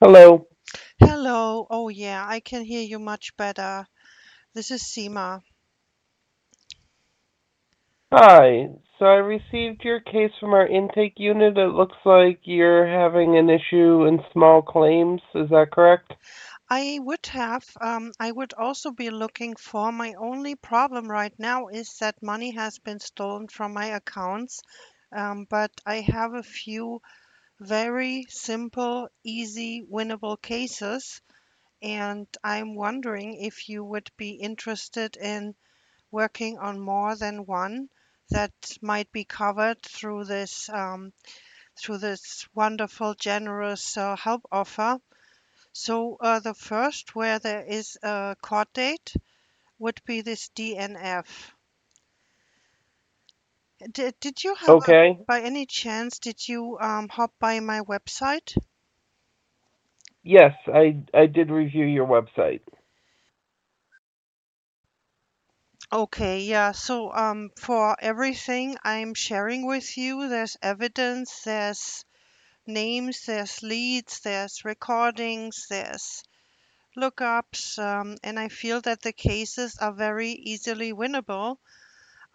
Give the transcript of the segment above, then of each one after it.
Hello. Hello. Oh, yeah, I can hear you much better. This is Seema. Hi. So I received your case from our intake unit. It looks like you're having an issue in small claims. Is that correct? I would have, um, I would also be looking for my only problem right now is that money has been stolen from my accounts. Um, but I have a few very simple, easy, winnable cases, and I'm wondering if you would be interested in working on more than one that might be covered through this um, through this wonderful, generous uh, help offer. So uh, the first where there is a court date would be this DNF. Did, did you have a, Okay. by any chance, did you um, hop by my website? Yes, I I did review your website. Okay, yeah. So um, for everything I'm sharing with you, there's evidence, there's names, there's leads, there's recordings, there's lookups, um, and I feel that the cases are very easily winnable.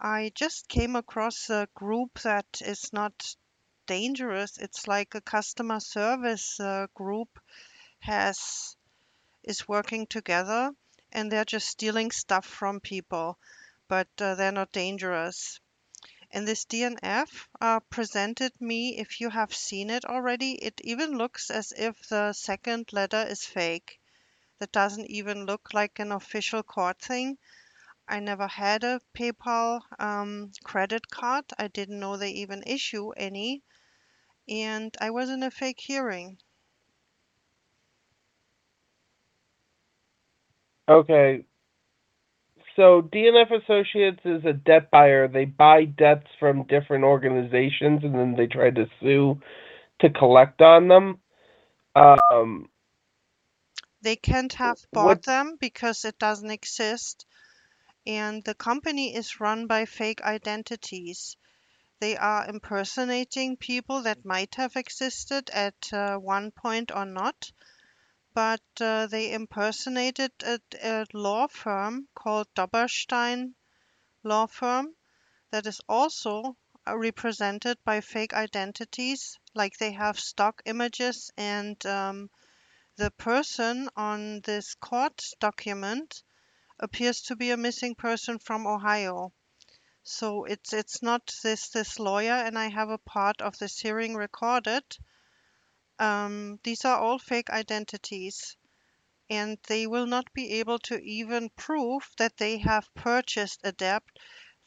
I just came across a group that is not dangerous. It's like a customer service uh, group has is working together and they're just stealing stuff from people, but uh, they're not dangerous. And this DNF uh, presented me, if you have seen it already, it even looks as if the second letter is fake. That doesn't even look like an official court thing. I never had a PayPal um, credit card. I didn't know they even issue any. And I was in a fake hearing. Okay. So DNF Associates is a debt buyer. They buy debts from different organizations and then they try to sue to collect on them. Um, They can't have what bought them because it doesn't exist. And the company is run by fake identities. They are impersonating people that might have existed at uh, one point or not. But uh, they impersonated a, a law firm called Doberstein Law Firm that is also uh, represented by fake identities, like they have stock images, and um, the person on this court document appears to be a missing person from Ohio. So it's it's not this this lawyer, and I have a part of this hearing recorded. Um, these are all fake identities, and they will not be able to even prove that they have purchased a debt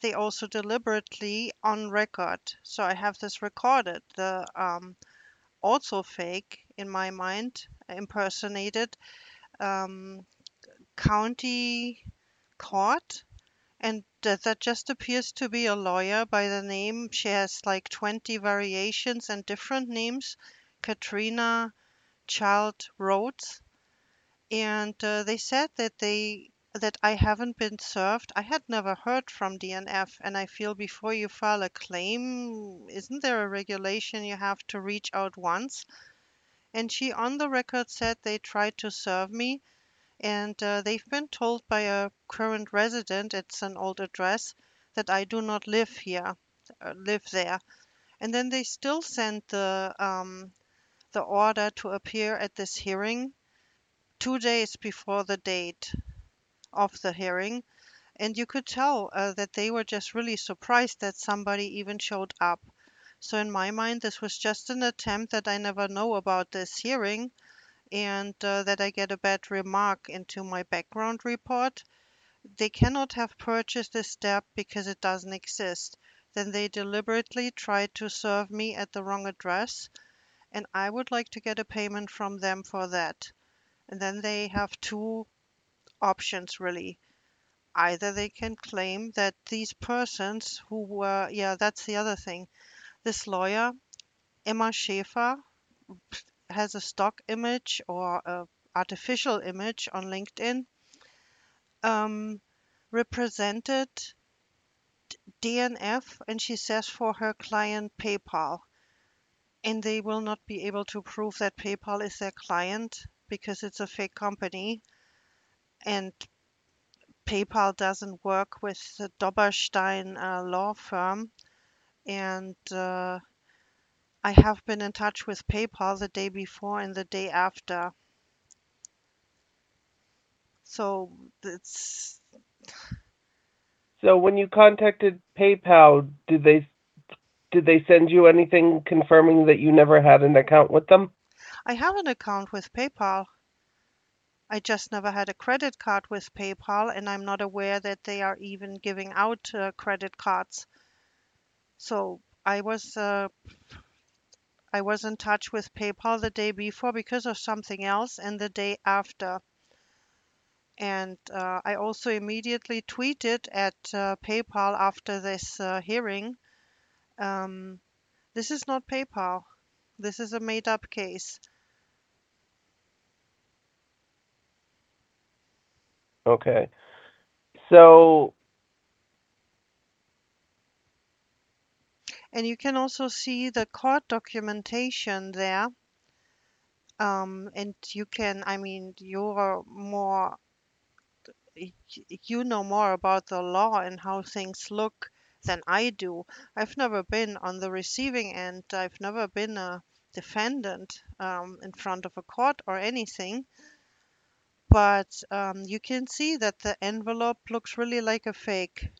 they also deliberately on record. So I have this recorded. The um, also fake in my mind, impersonated um, county court, and that, just appears to be a lawyer by the name. She has like 20 variations and different names. Katrina Child Rhodes, and uh, they said that they that I haven't been served. I had never heard from DNF, and I feel before you file a claim, isn't there a regulation you have to reach out once? And she on the record said they tried to serve me, and uh, they've been told by a current resident, it's an old address, that I do not live here, uh, live there. And then they still sent the um, the order to appear at this hearing two days before the date of the hearing, and you could tell uh, that they were just really surprised that somebody even showed up. So in my mind, this was just an attempt that I never know about this hearing and uh, that I get a bad remark into my background report. They cannot have purchased this debt because it doesn't exist. Then they deliberately tried to serve me at the wrong address, and I would like to get a payment from them for that. And then they have two options really either they can claim that these persons who were, yeah, that's the other thing. This lawyer, Emma Schaefer, has a stock image or a artificial image on LinkedIn, um, represented DNF, and she says for her client PayPal. and they will not be able to prove that PayPal is their client because it's a fake company. And PayPal doesn't work with the Doberstein uh, law firm. And uh, I have been in touch with PayPal the day before and the day after. So it's So when you contacted PayPal, did they did they send you anything confirming that you never had an account with them? I have an account with PayPal. I just never had a credit card with PayPal, and I'm not aware that they are even giving out uh, credit cards. So I was uh, I was in touch with PayPal the day before because of something else, and the day after. And uh, I also immediately tweeted at uh, PayPal after this uh, hearing. Um, this is not PayPal. This is a made-up case. Okay. So And you can also see the court documentation there. Um, and you can, I mean, you're more, you know more about the law and how things look than I do. I've never been on the receiving end. I've never been a defendant um, in front of a court or anything. But um, you can see that the envelope looks really like a fake.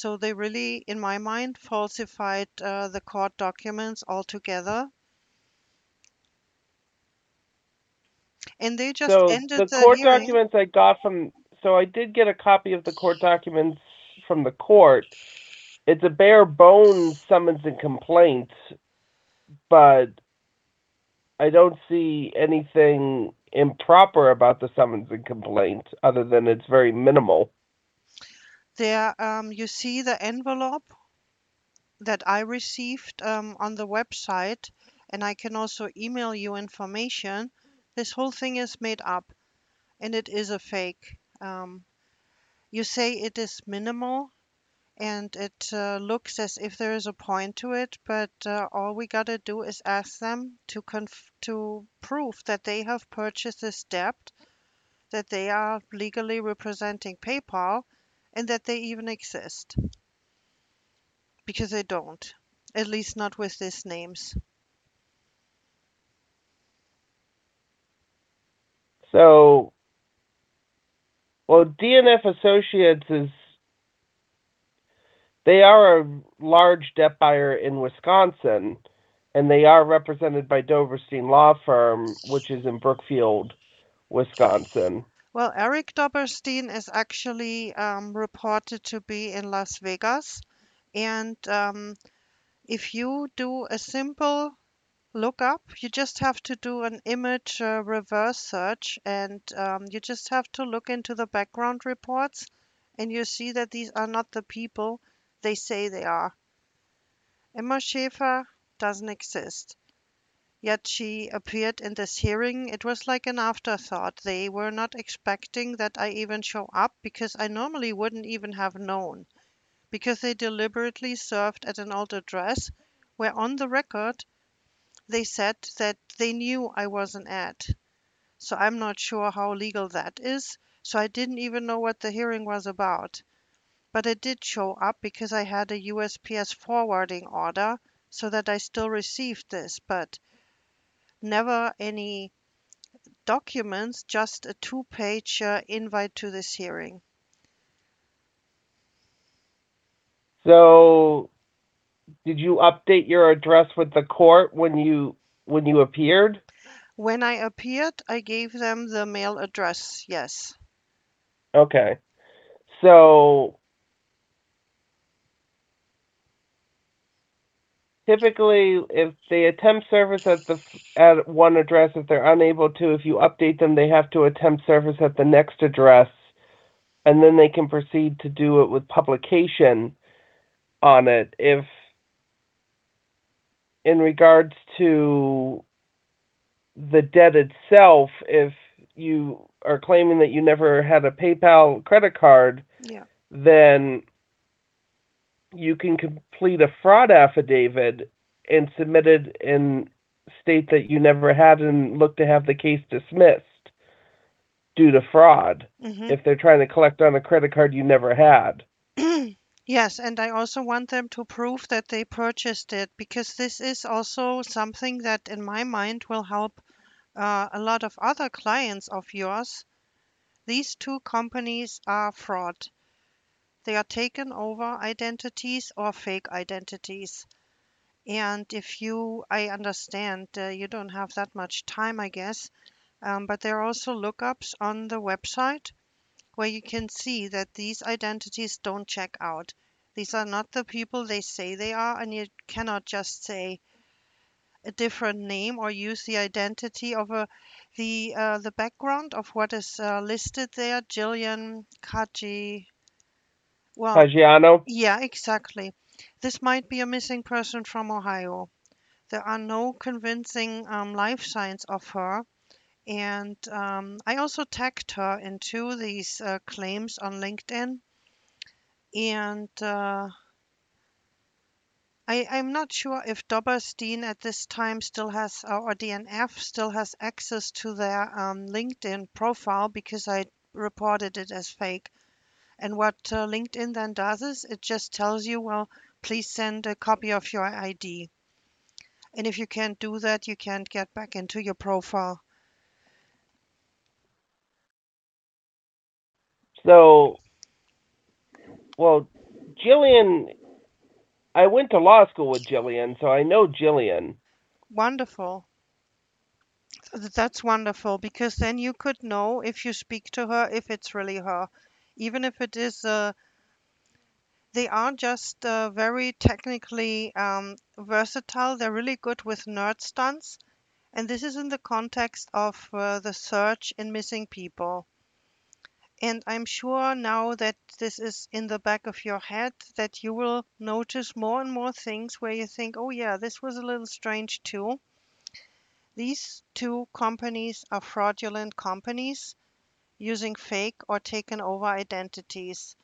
So they really, in my mind, falsified uh, the court documents altogether. And they just so ended the the court hearing. documents I got from so I did get a copy of the court documents from the court. It's a bare bones summons and complaint, but I don't see anything improper about the summons and complaint other than it's very minimal. There, um, you see the envelope that I received um, on the website, and I can also email you information. This whole thing is made up, and it is a fake. Um, you say it is minimal, and it uh, looks as if there is a point to it, but uh, all we gotta do is ask them to to prove that they have purchased this debt, that they are legally representing PayPal, and that they even exist. Because they don't, at least not with these names. So, well, DNF Associates is they are a large debt buyer in Wisconsin, and they are represented by Doberstein Law Firm, which is in Brookfield, Wisconsin. Well, Eric Doberstein is actually um, reported to be in Las Vegas. And um, if you do a simple lookup, you just have to do an image uh, reverse search and um, you just have to look into the background reports and you see that these are not the people they say they are. Emma Schaefer doesn't exist. Yet she appeared in this hearing. It was like an afterthought. They were not expecting that I even show up because I normally wouldn't even have known. Because they deliberately served at an old address where on the record they said that they knew I was an ad. So I'm not sure how legal that is. So I didn't even know what the hearing was about. But I did show up because I had a USPS forwarding order so that I still received this, but never any documents, just a two page uh, invite to this hearing. So, did you update your address with the court when you when you appeared? When I appeared, I gave them the mail address, yes. Okay. So typically if they attempt service at the at one address if they're unable to if you update them they have to attempt service at the next address and then they can proceed to do it with publication on it if in regards to the debt itself if you are claiming that you never had a PayPal credit card Yeah. then you can complete a fraud affidavit and submit it and state that you never had and look to have the case dismissed due to fraud Mhm. if they're trying to collect on a credit card you never had. Yes, and I also want them to prove that they purchased it because this is also something that, in my mind, will help uh, a lot of other clients of yours. These two companies are fraud. They are taken over identities or fake identities. And if you, I understand uh, you don't have that much time, I guess, um, but there are also lookups on the website where you can see that these identities don't check out. These are not the people they say they are, and you cannot just say a different name or use the identity of a the uh, the background of what is uh, listed there. Jillian Kaji. Well, yeah, exactly. This might be a missing person from Ohio. There are no convincing um, life signs of her. And um, I also tagged her into these uh, claims on LinkedIn. And uh, I, I'm not sure if Doberstein at this time still has, or DNF still has access to their um, LinkedIn profile because I reported it as fake. And what uh, LinkedIn then does is it just tells you, well, please send a copy of your ID. And if you can't do that, you can't get back into your profile. So, well, Jillian, I went to law school with Jillian, so I know Jillian. Wonderful. That's wonderful because then you could know if you speak to her if it's really her. Even if it is, uh, they are just uh, very technically um, versatile. They're really good with nerd stunts. And this is in the context of uh, the search in missing people. And I'm sure now that this is in the back of your head that you will notice more and more things where you think, oh, yeah, this was a little strange too. These two companies are fraudulent companies using fake or taken over identities.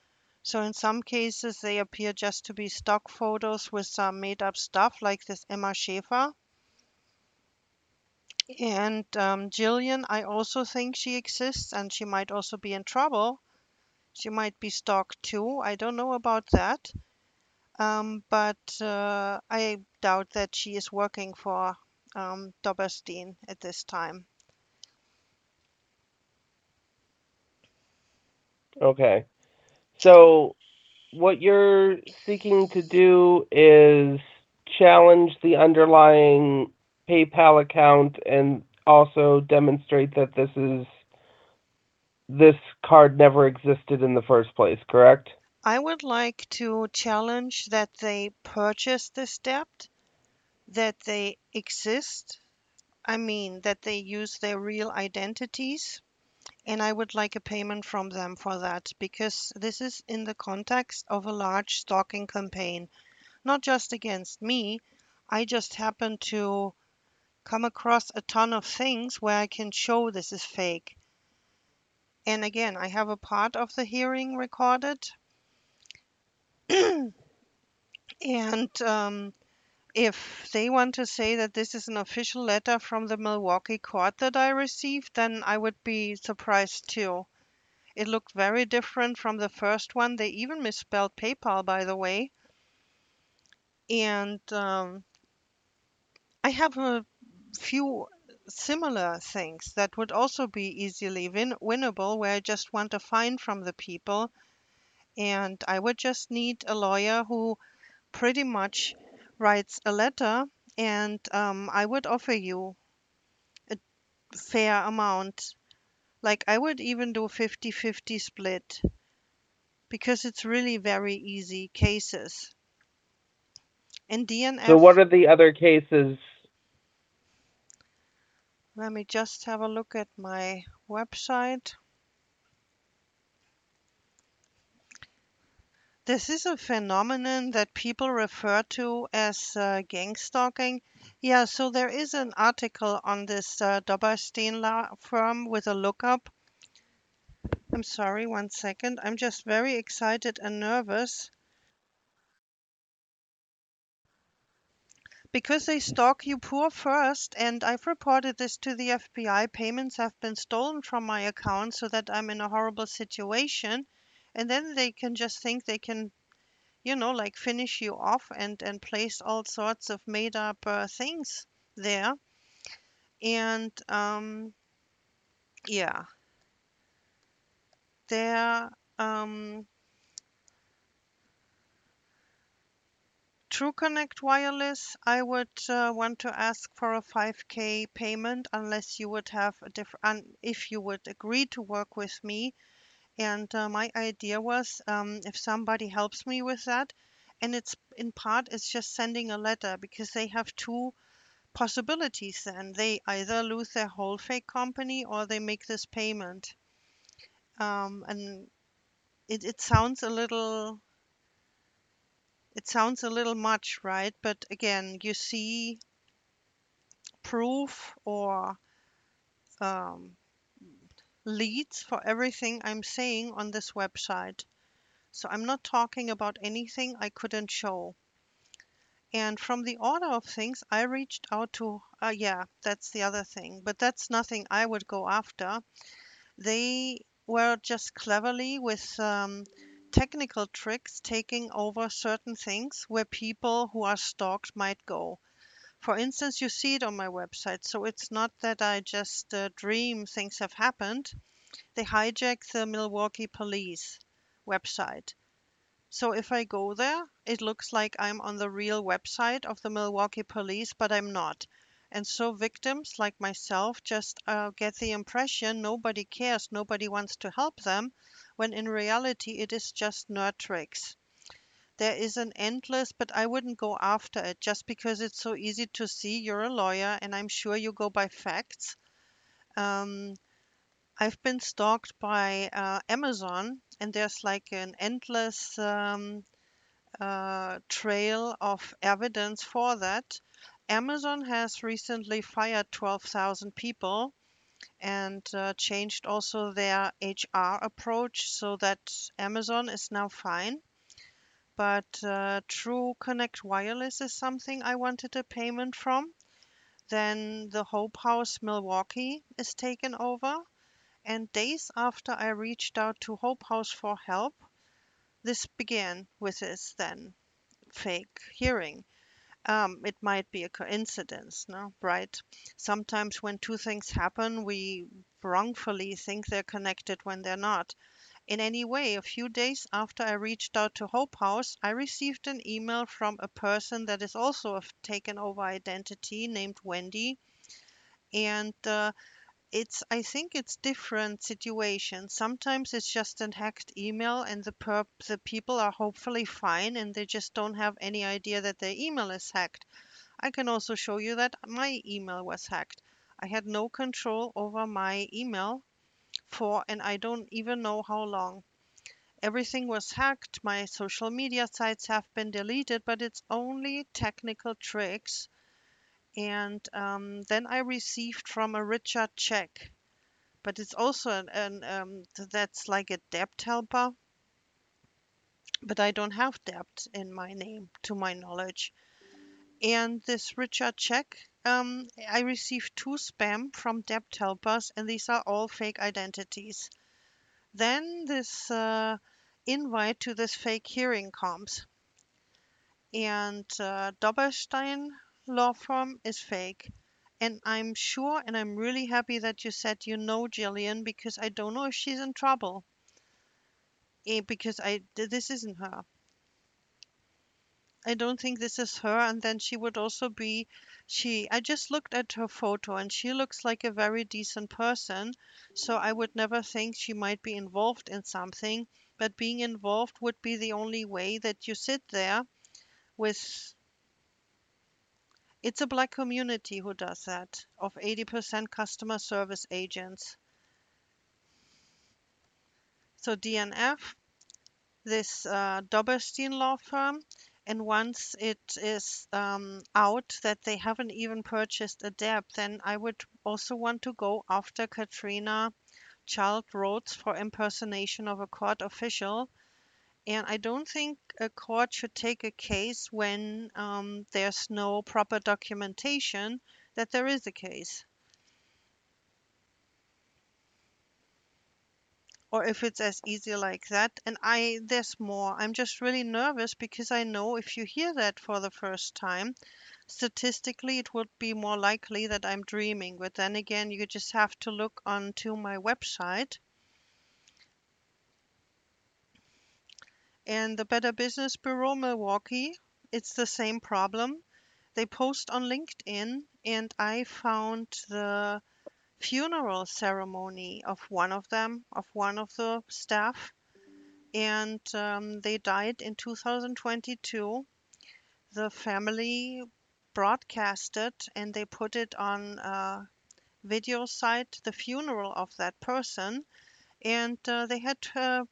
So in some cases, they appear just to be stock photos with some made up stuff like this Emma Schaefer. And um, Jillian, I also think she exists and she might also be in trouble. She might be stalked too. I don't know about that. Um, but uh, I doubt that she is working for um, Doberstein at this time. Okay. So, what you're seeking to do is challenge the underlying PayPal account and also demonstrate that this is this card never existed in the first place, correct? I would like to challenge that they purchase this debt, that they exist. I mean, that they use their real identities. And I would like a payment from them for that because this is in the context of a large stalking campaign, not just against me. I just happen to come across a ton of things where I can show this is fake. And again, I have a part of the hearing recorded. and um, if they want to say that this is an official letter from the Milwaukee court that I received, then I would be surprised too. It looked very different from the first one. They even misspelled PayPal, by the way. And um, I have a few similar things that would also be easily win- winnable, where I just want a fine from the people. And I would just need a lawyer who pretty much writes a letter, and um, I would offer you a fair amount. Like I would even do 50 50 split because it's really very easy cases. And DNF, So, what are the other cases? let me just have a look at my website. This is a phenomenon that people refer to as uh, gang stalking. Yeah, so there is an article on this uh, Doberstein law firm with a lookup. I'm sorry, one second. I'm just very excited and nervous because they stalk you poor first and i've reported this to the fbi payments have been stolen from my account so that i'm in a horrible situation and then they can just think they can you know like finish you off and and place all sorts of made up uh, things there and um yeah there um TrueConnect Wireless, I would uh, want to ask for a 5k payment unless you would have a different, if you would agree to work with me. And uh, my idea was um, if somebody helps me with that, and it's in part it's just sending a letter because they have two possibilities then. They either lose their whole fake company or they make this payment. Um, and it, it sounds a little it sounds a little much, right? But again, you see proof or um, leads for everything I'm saying on this website. So I'm not talking about anything I couldn't show. And from the order of things, I reached out to, uh, yeah, that's the other thing, but that's nothing I would go after. They were just cleverly with um, technical tricks taking over certain things where people who are stalked might go. For instance, you see it on my website, so it's not that I just uh, dream things have happened. They hijack the Milwaukee police website. So if I go there, it looks like I'm on the real website of the Milwaukee police, but I'm not. And so victims like myself just uh, get the impression nobody cares, nobody wants to help them, when in reality it is just nerd tricks. There is an endless, but I wouldn't go after it just because it's so easy to see you're a lawyer and I'm sure you go by facts. Um, I've been stalked by uh, Amazon and there's like an endless um, uh, trail of evidence for that. Amazon has recently fired 12,000 people and uh, changed also their HR approach so that Amazon is now fine. But uh, True Connect Wireless is something I wanted a payment from. Then the Hope House Milwaukee is taken over. And days after I reached out to Hope House for help, this began with this then fake hearing. Um, it might be a coincidence, no? Right? Sometimes when two things happen, we wrongfully think they're connected when they're not. In any way, a few days after I reached out to Hope House, I received an email from a person that is also a taken over identity named Wendy. And uh, it's I think it's different situations. Sometimes it's just a hacked email and the perp the people are hopefully fine and they just don't have any idea that their email is hacked. I can also show you that my email was hacked. I had no control over my email for and I don't even know how long. Everything was hacked, my social media sites have been deleted, but it's only technical tricks and um, then I received from a Richard check, but it's also an, an um, that's like a debt helper, but I don't have debt in my name to my knowledge. And this Richard check, um, I received two spam from debt helpers, and these are all fake identities. Then this uh, invite to this fake hearing comes, and uh, Doberstein law firm is fake. And I'm sure and I'm really happy that you said you know Jillian because I don't know if she's in trouble. Eh, because I this isn't her. I don't think this is her and then she would also be she I just looked at her photo and she looks like a very decent person so I would never think she might be involved in something but being involved would be the only way that you sit there with it's a black community who does that, of 80% customer service agents. So DNF, this uh, Doberstein law firm, and once it is um, out that they haven't even purchased a debt, then I would also want to go after Katrina Child Rhodes for impersonation of a court official And I don't think a court should take a case when um, there's no proper documentation that there is a case. Or if it's as easy like that. And I, there's more. I'm just really nervous because I know if you hear that for the first time, statistically it would be more likely that I'm dreaming. But then again, you just have to look onto my website And the Better Business Bureau Milwaukee, it's the same problem. They post on LinkedIn, and I found the funeral ceremony of one of them, of one of the staff, and um, they died in 2022. The family broadcasted and they put it on a video site, the funeral of that person, and uh, they had uh,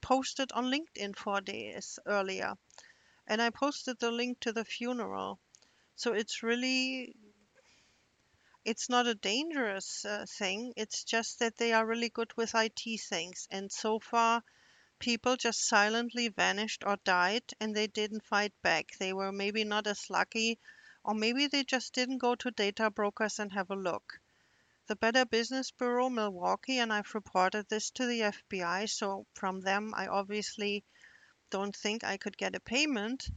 posted on LinkedIn four days earlier. And I posted the link to the funeral. So it's really, it's not a dangerous uh, thing. It's just that they are really good with IT things. And so far, people just silently vanished or died and they didn't fight back. They were maybe not as lucky, or maybe they just didn't go to data brokers and have a look the Better Business Bureau Milwaukee, and I've reported this to the FBI. So from them, I obviously don't think I could get a payment.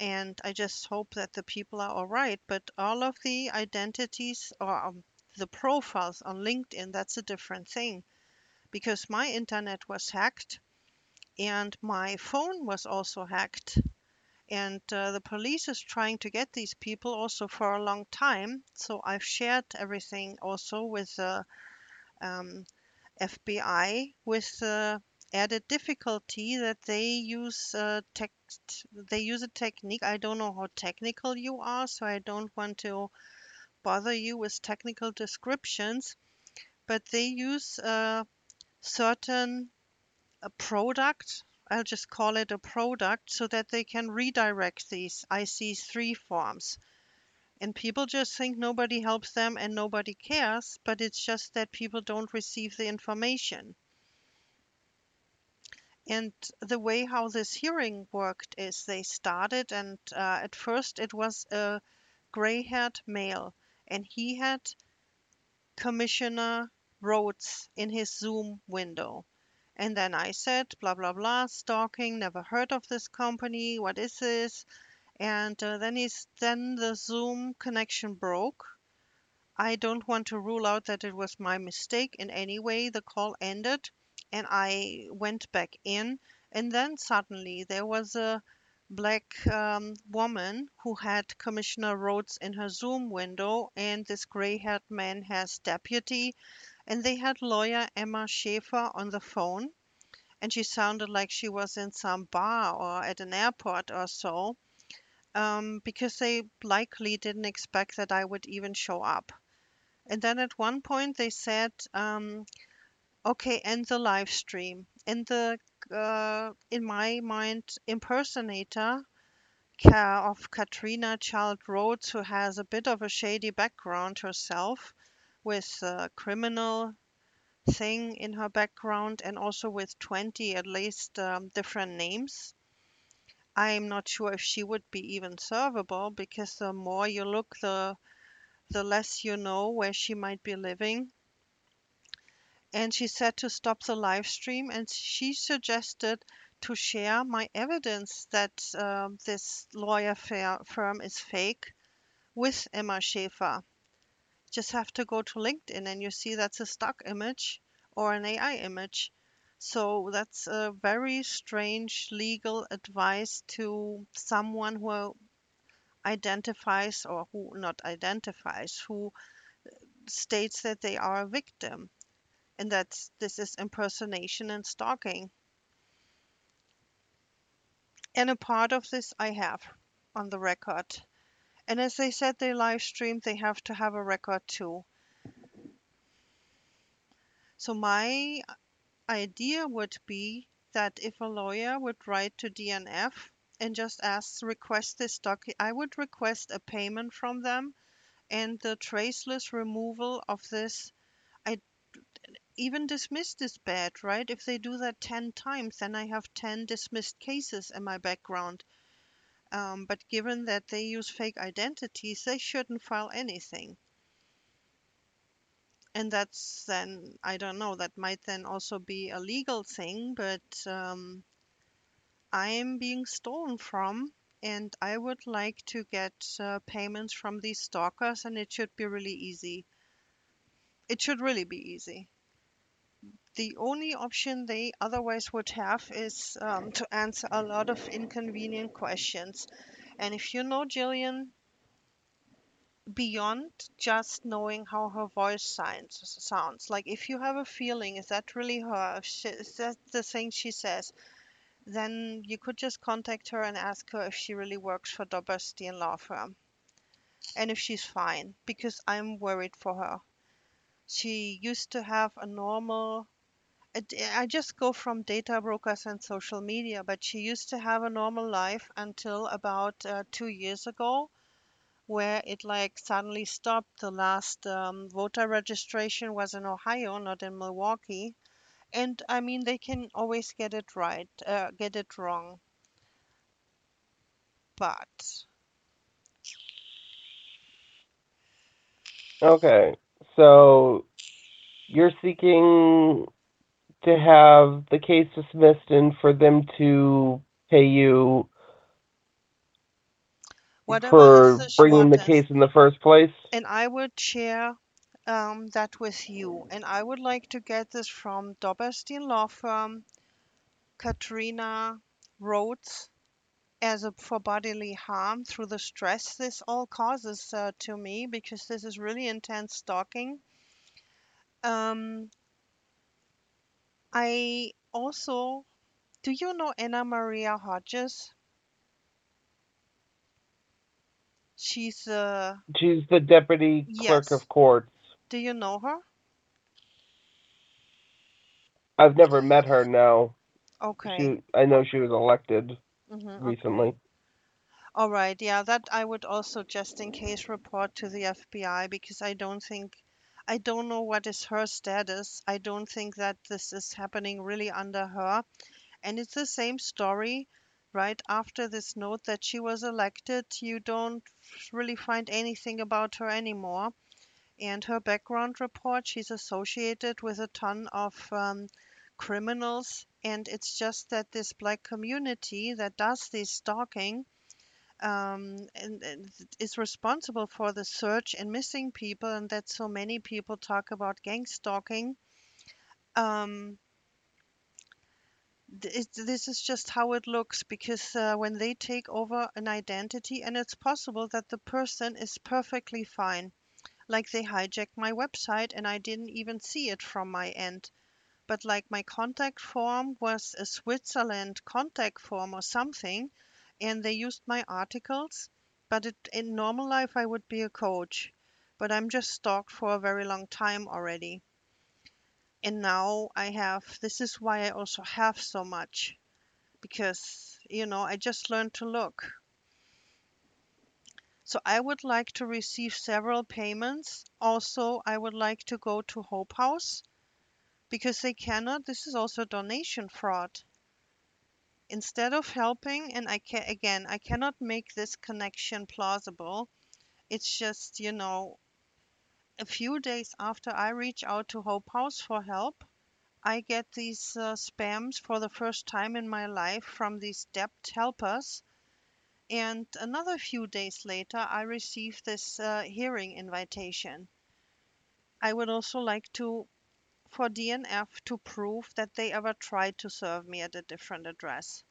And I just hope that the people are all right. But all of the identities or um, the profiles on LinkedIn, that's a different thing. Because my internet was hacked and my phone was also hacked and uh, the police is trying to get these people also for a long time. So I've shared everything also with the um, FBI with the added difficulty that they use uh, text. They use a technique. I don't know how technical you are, so I don't want to bother you with technical descriptions. But they use a certain a product I'll just call it a product so that they can redirect these IC3 forms. And people just think nobody helps them and nobody cares, but it's just that people don't receive the information. And the way how this hearing worked is they started, and uh, at first it was a gray haired male, and he had Commissioner Rhodes in his Zoom window. And then I said, blah, blah, blah, stalking, never heard of this company. What is this? And uh, then he's, then the Zoom connection broke. I don't want to rule out that it was my mistake in any way. The call ended and I went back in. And then suddenly there was a black um, woman who had Commissioner Rhodes in her Zoom window, and this gray haired man has deputy and they had lawyer Emma Schaefer on the phone, and she sounded like she was in some bar or at an airport or so, um, because they likely didn't expect that I would even show up. And then at one point they said, um, "Okay, end the live stream." And the uh, in my mind impersonator of Katrina Child Rhodes, who has a bit of a shady background herself, with a criminal thing in her background and also with 20 at least um, different names. I'm not sure if she would be even servable because the more you look, the the less you know where she might be living. And she said to stop the live stream, and she suggested to share my evidence that uh, this lawyer firm is fake with Emma Schaefer just have to go to LinkedIn and you see that's a stock image or an AI image. So that's a very strange legal advice to someone who identifies or who not identifies, who states that they are a victim and that this is impersonation and stalking. And a part of this I have on the record. And as they said they live stream, they have to have a record too. So my idea would be that if a lawyer would write to DNF and just ask request this doc, I would request a payment from them and the traceless removal of this even dismissed is bad, right? If they do that 10 times, then I have 10 dismissed cases in my background. Um, but given that they use fake identities, they shouldn't file anything. And that's then, I don't know, that might then also be a legal thing, but um, I am being stolen from, and I would like to get uh, payments from these stalkers, and it should be really easy. It should really be easy. The only option they otherwise would have is um, to answer a lot of inconvenient questions. And if you know Jillian, beyond just knowing how her voice sounds, sounds like if you have a feeling, is that really her? She, is that the thing she says? Then you could just contact her and ask her if she really works for Doberstein Law Firm and if she's fine, because I'm worried for her. She used to have a normal I just go from data brokers and social media, but she used to have a normal life until about uh, two years ago, where it like suddenly stopped. The last um, voter registration was in Ohio, not in Milwaukee, and I mean they can always get it right, uh, get it wrong, but Okay. So you're seeking to have the case dismissed and for them to pay you whatever for bringing the case in the first place. And I would share um, that with you. And I would like to get this from Doberstein Law Firm, Katrina Rhodes, as a for bodily harm through the stress this all causes uh, to me because this is really intense stalking. Um, I also, do you know Anna Maria Hodges? She's uh, She's the deputy clerk yes. of courts. Do you know her? I've never met her. No, Okay. she. I know she was elected hmm recently. All right, yeah, that I would also just in case report to the FBI because I don't think, I don't know what is her status. I don't think that this is happening really under her. And it's the same story, right? After this note that she was elected, you don't really find anything about her anymore. And her background report, she's associated with a ton of um, criminals. And it's just that this black community that does this stalking um, and, and is responsible for the search and missing people, and that so many people talk about gang stalking. Um, th- this is just how it looks because uh, when they take over an identity, and it's possible that the person is perfectly fine, like they hijacked my website and I didn't even see it from my end. But like my contact form was a Switzerland contact form or something, and they used my articles. But it, in normal life, I would be a coach. But I'm just stalked for a very long time already. And now I have, this is why I also have so much. Because, you know, I just learned to look. So I would like to receive several payments. Also, I would like to go to Hope House because they cannot, this is also donation fraud. Instead of helping, and I can again, I cannot make this connection plausible. It's just, you know, a few days after I reach out to Hope House for help, I get these uh, spams for the first time in my life from these debt helpers. And another few days later, I receive this uh, hearing invitation. I would also like to, for DNF, to prove that they ever tried to serve me at a different address.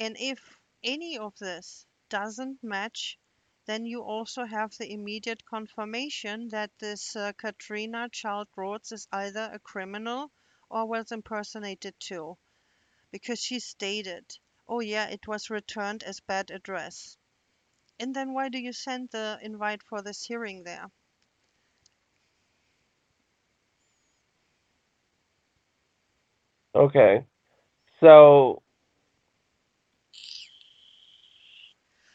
And if any of this doesn't match, then you also have the immediate confirmation that this uh, Katrina Child Rhodes is either a criminal or was impersonated too. Because she stated, oh yeah, it was returned as bad address. And then why do you send the invite for this hearing there? Okay. So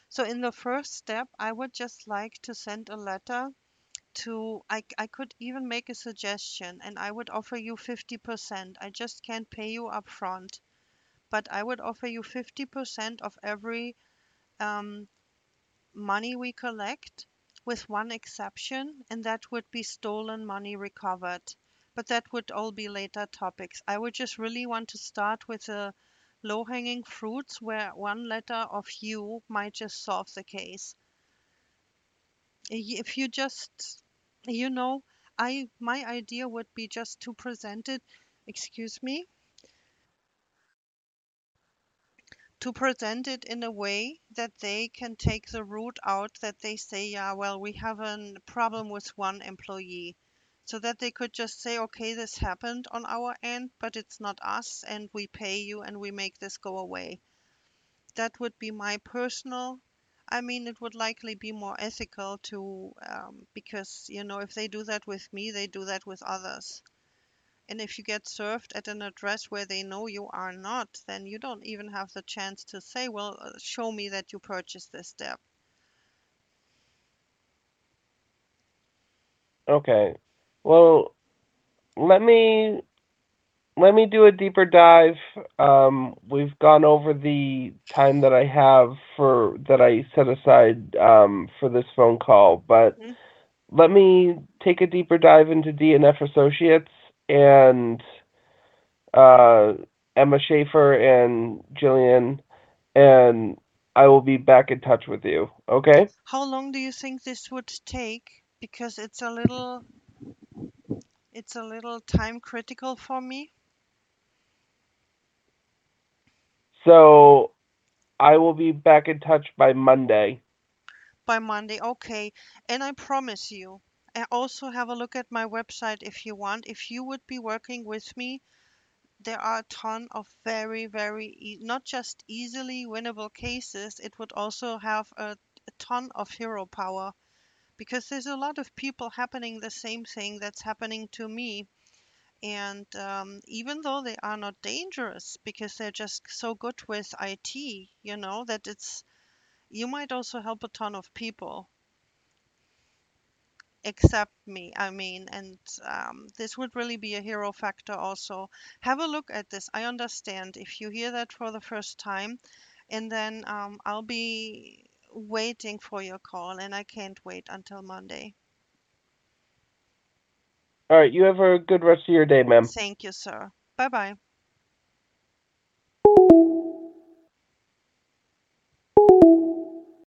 So in the first step, I would just like to send a letter to I, I could even make a suggestion and I would offer you 50%. I just can't pay you up front, but I would offer you 50% of every um, money we collect with one exception, and that would be stolen money recovered. But that would all be later topics. I would just really want to start with the low hanging fruits where one letter of you might just solve the case. If you just, you know, I my idea would be just to present it, excuse me, to present it in a way that they can take the route out that they say, yeah, well, we have a problem with one employee. So that they could just say, okay, this happened on our end, but it's not us, and we pay you and we make this go away. That would be my personal. I mean, it would likely be more ethical to, um, because, you know, if they do that with me, they do that with others. And if you get served at an address where they know you are not, then you don't even have the chance to say, well, uh, show me that you purchased this debt. Okay. Well, let me let me do a deeper dive. Um, we've gone over the time that I have for that I set aside um, for this phone call, but Mhm. let me take a deeper dive into DNF Associates and uh, Emma Schaefer and Jillian, and I will be back in touch with you. Okay? How long do you think this would take? Because it's a little it's a little time critical for me. So I will be back in touch by Monday. by Monday. Okay. And I promise you, I also have a look at my website if you want. If you would be working with me, there are a ton of very, very, e- not just easily winnable cases, it would also have a, a ton of hero power because there's a lot of people happening the same thing that's happening to me. And um, even though they are not dangerous because they're just so good with IT, you know, that it's, you might also help a ton of people. Except me i mean and um, this would really be a hero factor also. Have a look at this. I understand if you hear that for the first time and then um, i'll be waiting for your call and i can't wait until monday. All right, you have a good rest of your day, ma'am. thank you sir. Bye bye